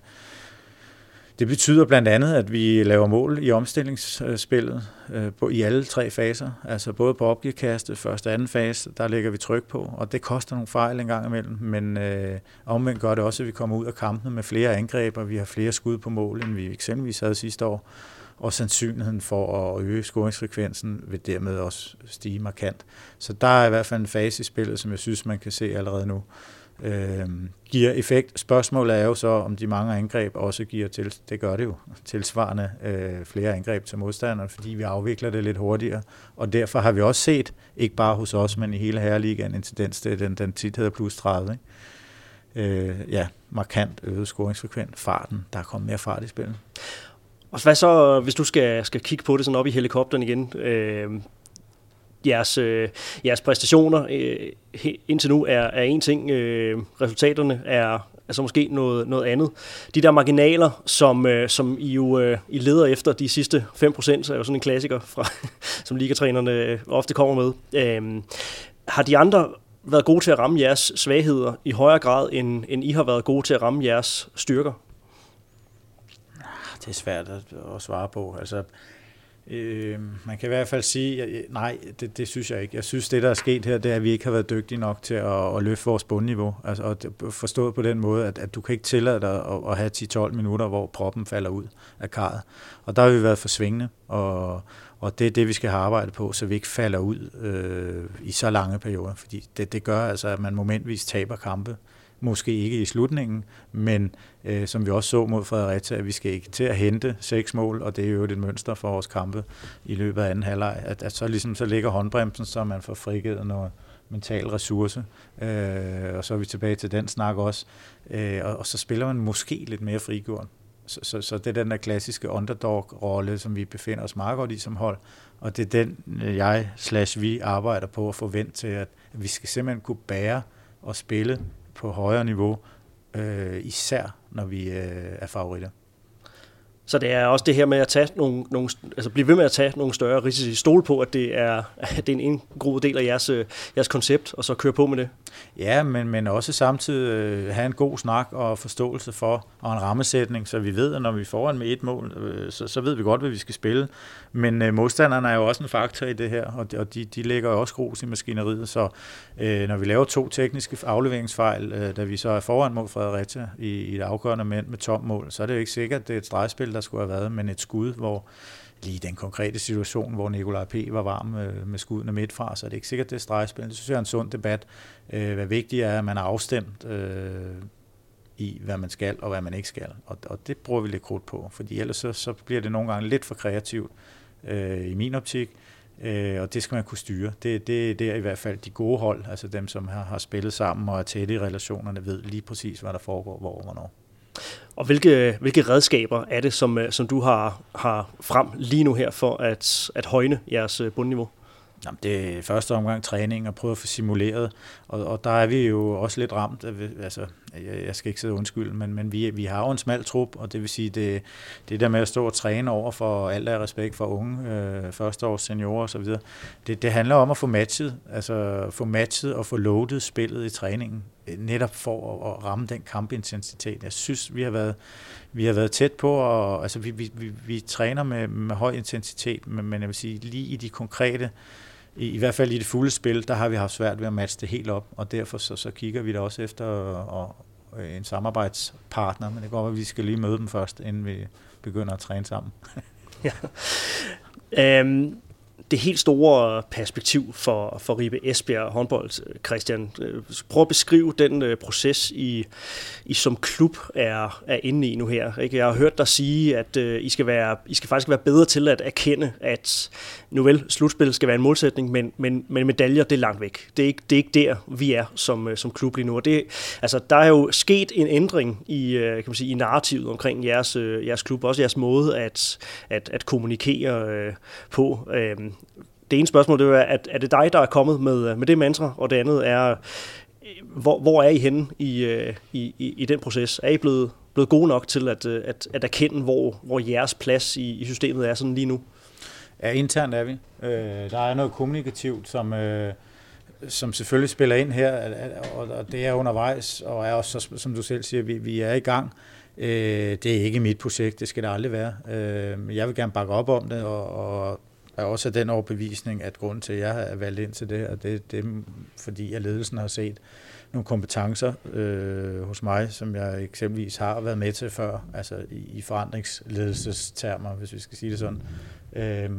det betyder blandt andet, at vi laver mål i omstillingsspillet øh, i alle tre faser. Altså både på opgivkastet, første og anden fase, der lægger vi tryk på, og det koster nogle fejl en gang imellem, men øh, omvendt gør det også, at vi kommer ud af kampene med flere angreb, og vi har flere skud på mål, end vi eksempelvis havde sidste år, og sandsynligheden for at øge scoringsfrekvensen vil dermed også stige markant. Så der er i hvert fald en fase i spillet, som jeg synes, man kan se allerede nu øh, giver effekt. Spørgsmålet er jo så, om de mange angreb også giver til, det gør det jo, tilsvarende øh, flere angreb til modstanderne, fordi vi afvikler det lidt hurtigere. Og derfor har vi også set, ikke bare hos os, men i hele herreligaen, en tendens til, den, den tit hedder plus 30. Ikke? Øh, ja, markant øget scoringsfrekvens, farten, der er kommet mere fart i spillet. Og hvad så, hvis du skal, skal kigge på det sådan op i helikopteren igen? Øh, jeres, øh, jeres præstationer øh, indtil nu er, er en ting. Øh, resultaterne er altså måske noget, noget andet. De der marginaler, som, øh, som I jo øh, I leder efter de sidste 5%, er jo sådan en klassiker, fra, [laughs] som ligatrænerne øh, ofte kommer med. Øh, har de andre været gode til at ramme jeres svagheder i højere grad, end, end I har været gode til at ramme jeres styrker? Ah, det er svært at, at svare på. Altså, Øh, man kan i hvert fald sige, at, nej, det, det synes jeg ikke. Jeg synes, det der er sket her, det er, at vi ikke har været dygtige nok til at, at løfte vores bundniveau. Altså og forstået på den måde, at, at du kan ikke tillade dig at, at have 10-12 minutter, hvor proppen falder ud af karret. Og der har vi været for svingende, og, og det er det, vi skal have arbejdet på, så vi ikke falder ud øh, i så lange perioder. Fordi det, det gør altså, at man momentvis taber kampe Måske ikke i slutningen, men øh, som vi også så mod Fredericia, at vi skal ikke til at hente seks mål, og det er jo et mønster for vores kampe i løbet af anden halvleg, at, at så, ligesom, så ligger håndbremsen, så man får frigivet noget mental ressource, øh, og så er vi tilbage til den snak også, øh, og, og så spiller man måske lidt mere frigjort. Så, så, så det er den der klassiske underdog-rolle, som vi befinder os meget godt i som hold, og det er den, øh, jeg slash vi arbejder på at forvente til, at vi skal simpelthen kunne bære og spille på højere niveau, øh, især når vi øh, er favoritter. Så det er også det her med at tage nogle, nogle, altså blive ved med at tage nogle større risici. Stole på, at det er, at det er en indgroet del af jeres, øh, jeres koncept, og så køre på med det. Ja, men, men også samtidig øh, have en god snak og forståelse for, og en rammesætning, så vi ved, at når vi får en med et mål, øh, så, så ved vi godt, hvad vi skal spille. Men øh, modstanderne er jo også en faktor i det her, og de, og de, de lægger jo også grus i maskineriet, så øh, når vi laver to tekniske afleveringsfejl, øh, da vi så er foran mod Fredericia i, i et afgørende mænd med tom mål, så er det jo ikke sikkert, at det er et stregspil, der skulle have været, men et skud, hvor lige den konkrete situation, hvor Nikolaj P. var varm øh, med, med skuddene midtfra, så så er det ikke sikkert, det er stregspil. Det synes jeg er en sund debat. Øh, hvad vigtigt er, at man er afstemt øh, i, hvad man skal og hvad man ikke skal. Og, og det bruger vi lidt krudt på, fordi ellers så, så bliver det nogle gange lidt for kreativt øh, i min optik, øh, og det skal man kunne styre. Det, det, det er i hvert fald de gode hold, altså dem, som har, har spillet sammen og er tætte i relationerne, ved lige præcis, hvad der foregår, hvor og hvornår. Og hvilke, hvilke redskaber er det, som, øh, som du har, har frem lige nu her for at, at højne jeres øh, bundniveau? Jamen, det er første omgang træning og prøve at få simuleret, og, og der er vi jo også lidt ramt. Altså, jeg, jeg skal ikke sidde undskyld, men, men vi, vi har jo en smal trup, og det vil sige, det, det der med at stå og træne over for alt af respekt for unge, øh, førsteårs seniorer osv., det, det handler om at få matchet, altså få matchet og få loadet spillet i træningen, øh, netop for at, at ramme den kampintensitet. Jeg synes, vi har været, vi har været tæt på, og altså, vi, vi, vi, vi træner med, med høj intensitet, men, men jeg vil sige, lige i de konkrete i, i hvert fald i det fulde spil, der har vi haft svært ved at matche det helt op, og derfor så, så kigger vi da også efter og Øh, en samarbejdspartner, men det går at vi skal lige møde dem først, inden vi begynder at træne sammen. [laughs] ja. Øhm, det helt store perspektiv for, for Ribe Esbjerg håndbold, Christian. Prøv at beskrive den øh, proces, I, I som klub er, er inde i nu her. Ikke? Jeg har hørt dig sige, at øh, I, skal være, I skal faktisk være bedre til at erkende, at nu vel, slutspil skal være en målsætning, men, men, men medaljer, det er langt væk. Det er ikke, det er ikke der, vi er som, øh, som klub lige nu. Og det, altså, der er jo sket en ændring i, kan man sige, i narrativet omkring jeres, jeres klub, også jeres måde at, at, at kommunikere på. Øh, det ene spørgsmål, det er, at er det dig, der er kommet med, øh, med det mantra, og det andet er, øh, hvor, hvor er I henne i, øh, i, i, i den proces? Er I blevet, blevet gode nok til at, at, at erkende, hvor, hvor jeres plads i, i systemet er sådan lige nu? Ja, internt er vi. Øh, der er noget kommunikativt, som, øh, som selvfølgelig spiller ind her, og, og det er undervejs, og er også, som du selv siger, vi, vi er i gang. Øh, det er ikke mit projekt, det skal det aldrig være. Øh, jeg vil gerne bakke op om det, og, og er også af den overbevisning, at grund til, at jeg er valgt ind til det her, det, det er fordi, at ledelsen har set nogle kompetencer øh, hos mig, som jeg eksempelvis har været med til før, altså i, i forandringsledelsestermer, hvis vi skal sige det sådan. Øh,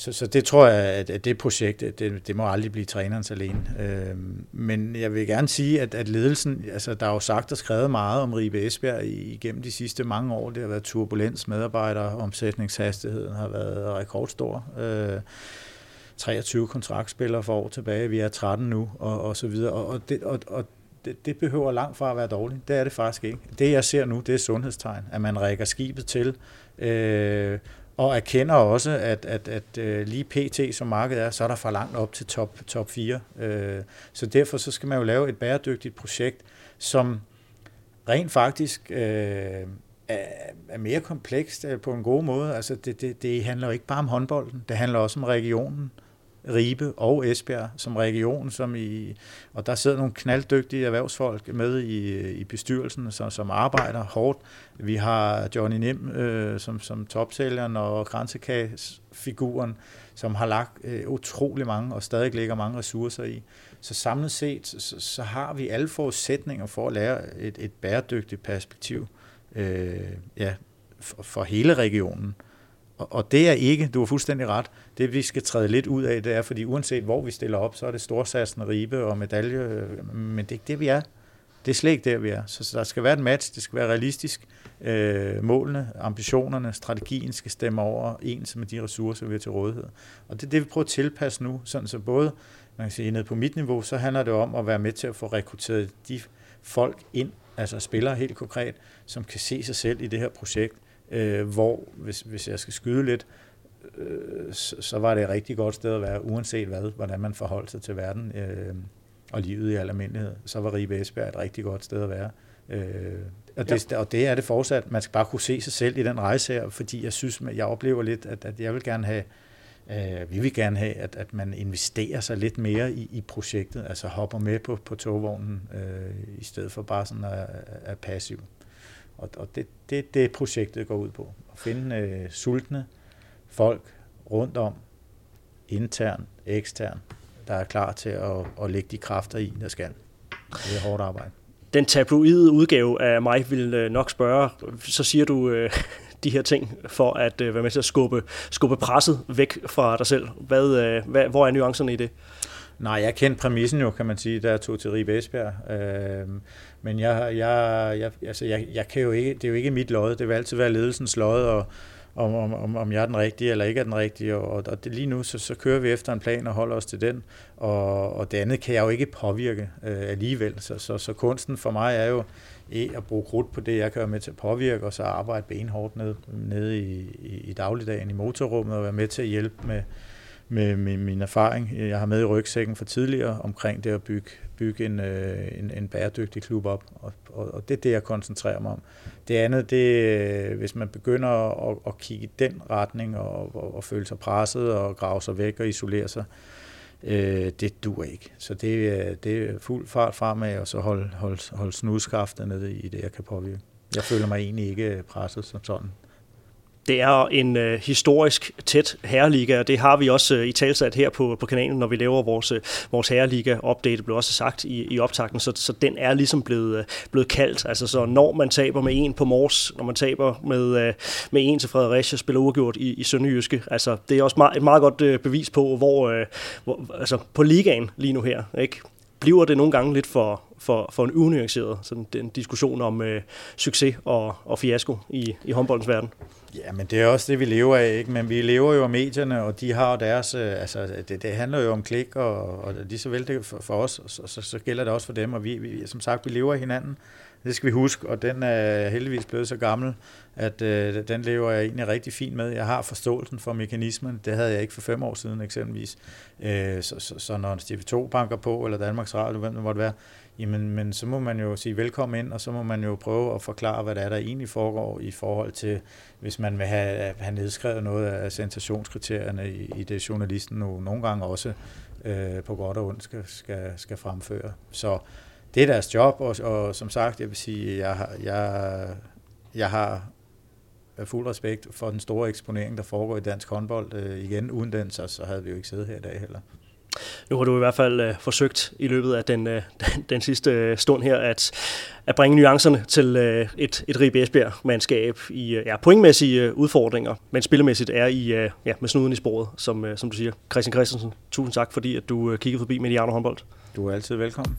så, så det tror jeg, at, at det projekt, det, det må aldrig blive trænerens alene. Øh, men jeg vil gerne sige, at, at ledelsen, altså der er jo sagt og skrevet meget om Ribe Esbjerg igennem de sidste mange år. Det har været turbulens, medarbejdere, omsætningshastigheden har været rekordstor. Øh, 23 kontraktspillere for år tilbage, vi er 13 nu, og, og så videre. Og, og, det, og, og det, det behøver langt fra at være dårligt. Det er det faktisk ikke. Det jeg ser nu, det er sundhedstegn, at man rækker skibet til, øh, og erkender også, at, at, at øh, lige pt. som markedet er, så er der for langt op til top, top 4. Øh, så derfor så skal man jo lave et bæredygtigt projekt, som rent faktisk øh, er, mere komplekst øh, på en god måde. Altså det, det, det handler jo ikke bare om håndbolden, det handler også om regionen. Ribe og Esbjerg som region, som i, og der sidder nogle knalddygtige erhvervsfolk med i, i bestyrelsen, som, som arbejder hårdt. Vi har Johnny Nim øh, som, som topsælgeren og grænsekagsfiguren, som har lagt øh, utrolig mange og stadig lægger mange ressourcer i. Så samlet set, så, så har vi alle forudsætninger for at lære et, et bæredygtigt perspektiv øh, ja, for, for hele regionen. Og det er ikke, du har fuldstændig ret, det vi skal træde lidt ud af, det er, fordi uanset hvor vi stiller op, så er det storsatsen, ribe og medalje, øh, men det er ikke det, vi er. Det er slet ikke der, vi er. Så der skal være et match, det skal være realistisk. Øh, målene, ambitionerne, strategien skal stemme over ens med de ressourcer, vi har til rådighed. Og det er det, vi prøver at tilpasse nu, sådan så både, man kan sige, ned på mit niveau, så handler det om at være med til at få rekrutteret de folk ind, altså spillere helt konkret, som kan se sig selv i det her projekt, øh, hvor, hvis, hvis jeg skal skyde lidt, øh, så, så var det et rigtig godt sted at være, uanset hvad, hvordan man forholdt sig til verden øh, og livet i al almindelighed. Så var Ribe Esbjerg et rigtig godt sted at være. Øh, og, det, ja. og det er det fortsat. Man skal bare kunne se sig selv i den rejse her, fordi jeg synes, jeg oplever lidt, at, at jeg vil gerne have, øh, vi vil gerne have, at, at man investerer sig lidt mere i, i projektet, altså hopper med på, på togvognen, øh, i stedet for bare sådan at, at passiv. Og, og det, det det projektet går ud på. At finde øh, sultne folk rundt om, intern, ekstern, der er klar til at, at lægge de kræfter i, der skal. Det er hårdt arbejde. Den tabloide udgave af mig vil øh, nok spørge, så siger du øh, de her ting for at øh, være med til at skubbe, skubbe presset væk fra dig selv. Hvad, øh, hvad, hvor er nuancerne i det? Nej, jeg kendte præmissen jo, kan man sige, der tog til Ribe Esbjerg. Øh, men jeg, jeg, jeg, altså jeg, jeg kan jo ikke, det er jo ikke mit lod, det vil altid være ledelsens lod, og om, om, om jeg er den rigtige eller ikke er den rigtige. Og, og det, lige nu, så, så kører vi efter en plan og holder os til den. Og, og det andet kan jeg jo ikke påvirke øh, alligevel. Så, så, så kunsten for mig er jo at bruge krudt på det, jeg kan være med til at påvirke, og så arbejde benhårdt ned, nede i, i, i dagligdagen i motorrummet, og være med til at hjælpe med, med med min erfaring, jeg har med i rygsækken for tidligere omkring det at bygge, bygge en, øh, en, en bæredygtig klub op, og, og, og det er det, jeg koncentrerer mig om. Det andet, det øh, hvis man begynder at, at kigge i den retning og, og, og føle sig presset og grave sig væk og isolere sig, øh, det dur ikke. Så det, øh, det er fuld fart fremad, og så holde hold, hold snudskaftet nede i det, jeg kan påvirke. Jeg føler mig egentlig ikke presset som sådan. Det er en øh, historisk tæt herreliga, og det har vi også øh, i talsat her på, på kanalen, når vi laver vores, øh, vores herreliga-update. Det blev også sagt i, i optakten, så, så den er ligesom blevet, øh, blevet kaldt. Altså, så når man taber med en på Mors, når man taber med, øh, med en til Fredericia, spiller uafgjort i, i Sønderjyske, altså, det er også meget, et meget godt øh, bevis på, hvor, øh, hvor altså, på ligaen lige nu her, ikke? bliver det nogle gange lidt for, for, for en unuanceret sådan den diskussion om øh, succes og, og fiasko i, i håndboldens verden. Ja, men det er også det, vi lever af, ikke? Men vi lever jo af medierne, og de har deres... Øh, altså, det, det handler jo om klik, og, og lige så vel det for, for os, så, så, så gælder det også for dem, og vi, vi, som sagt, vi lever af hinanden. Det skal vi huske, og den er heldigvis blevet så gammel, at øh, den lever jeg egentlig rigtig fint med. Jeg har forståelsen for mekanismen. Det havde jeg ikke for fem år siden eksempelvis. Øh, så, så, så når en TV2 banker på, eller Danmarks Radio, hvem det måtte være, jamen, men så må man jo sige velkommen ind, og så må man jo prøve at forklare, hvad det er, der egentlig foregår i forhold til, hvis man vil have, have nedskrevet noget af sensationskriterierne i, i det, journalisten nu nogle gange også øh, på godt og ondt skal, skal, skal fremføre. Så det er deres job, og, og som sagt, jeg vil sige, jeg, jeg, jeg har fuld respekt for den store eksponering, der foregår i dansk håndbold. Øh, igen, uden den, så, så havde vi jo ikke siddet her i dag heller. Nu har du i hvert fald øh, forsøgt i løbet af den, øh, den, den sidste øh, stund her at, at bringe nuancerne til øh, et, et Ribe Esbjerg-mandskab i øh, ja, pointmæssige øh, udfordringer, men spillemæssigt er i øh, ja, med snuden i sporet, som, øh, som du siger. Christian Christensen, tusind tak, fordi at du øh, kiggede forbi Mediano håndbold. Du er altid velkommen.